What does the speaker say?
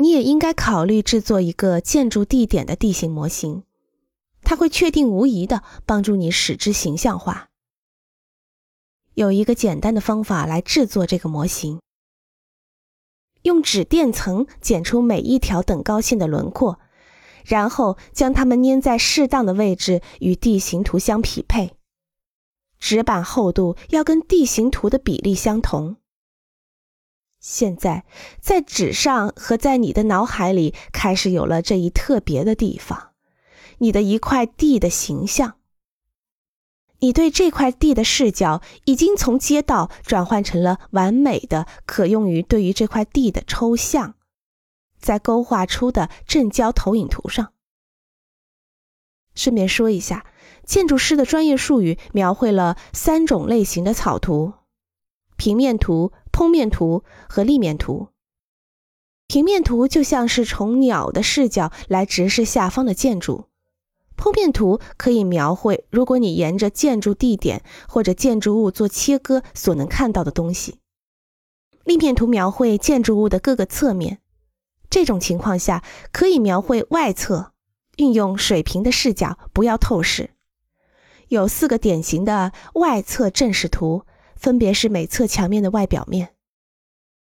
你也应该考虑制作一个建筑地点的地形模型，它会确定无疑的帮助你使之形象化。有一个简单的方法来制作这个模型：用纸垫层剪出每一条等高线的轮廓，然后将它们粘在适当的位置，与地形图相匹配。纸板厚度要跟地形图的比例相同。现在，在纸上和在你的脑海里开始有了这一特别的地方，你的一块地的形象。你对这块地的视角已经从街道转换成了完美的可用于对于这块地的抽象，在勾画出的正交投影图上。顺便说一下，建筑师的专业术语描绘了三种类型的草图：平面图。剖面图和立面图。平面图就像是从鸟的视角来直视下方的建筑，剖面图可以描绘如果你沿着建筑地点或者建筑物做切割所能看到的东西。立面图描绘建筑物的各个侧面，这种情况下可以描绘外侧，运用水平的视角，不要透视。有四个典型的外侧正视图。分别是每侧墙面的外表面。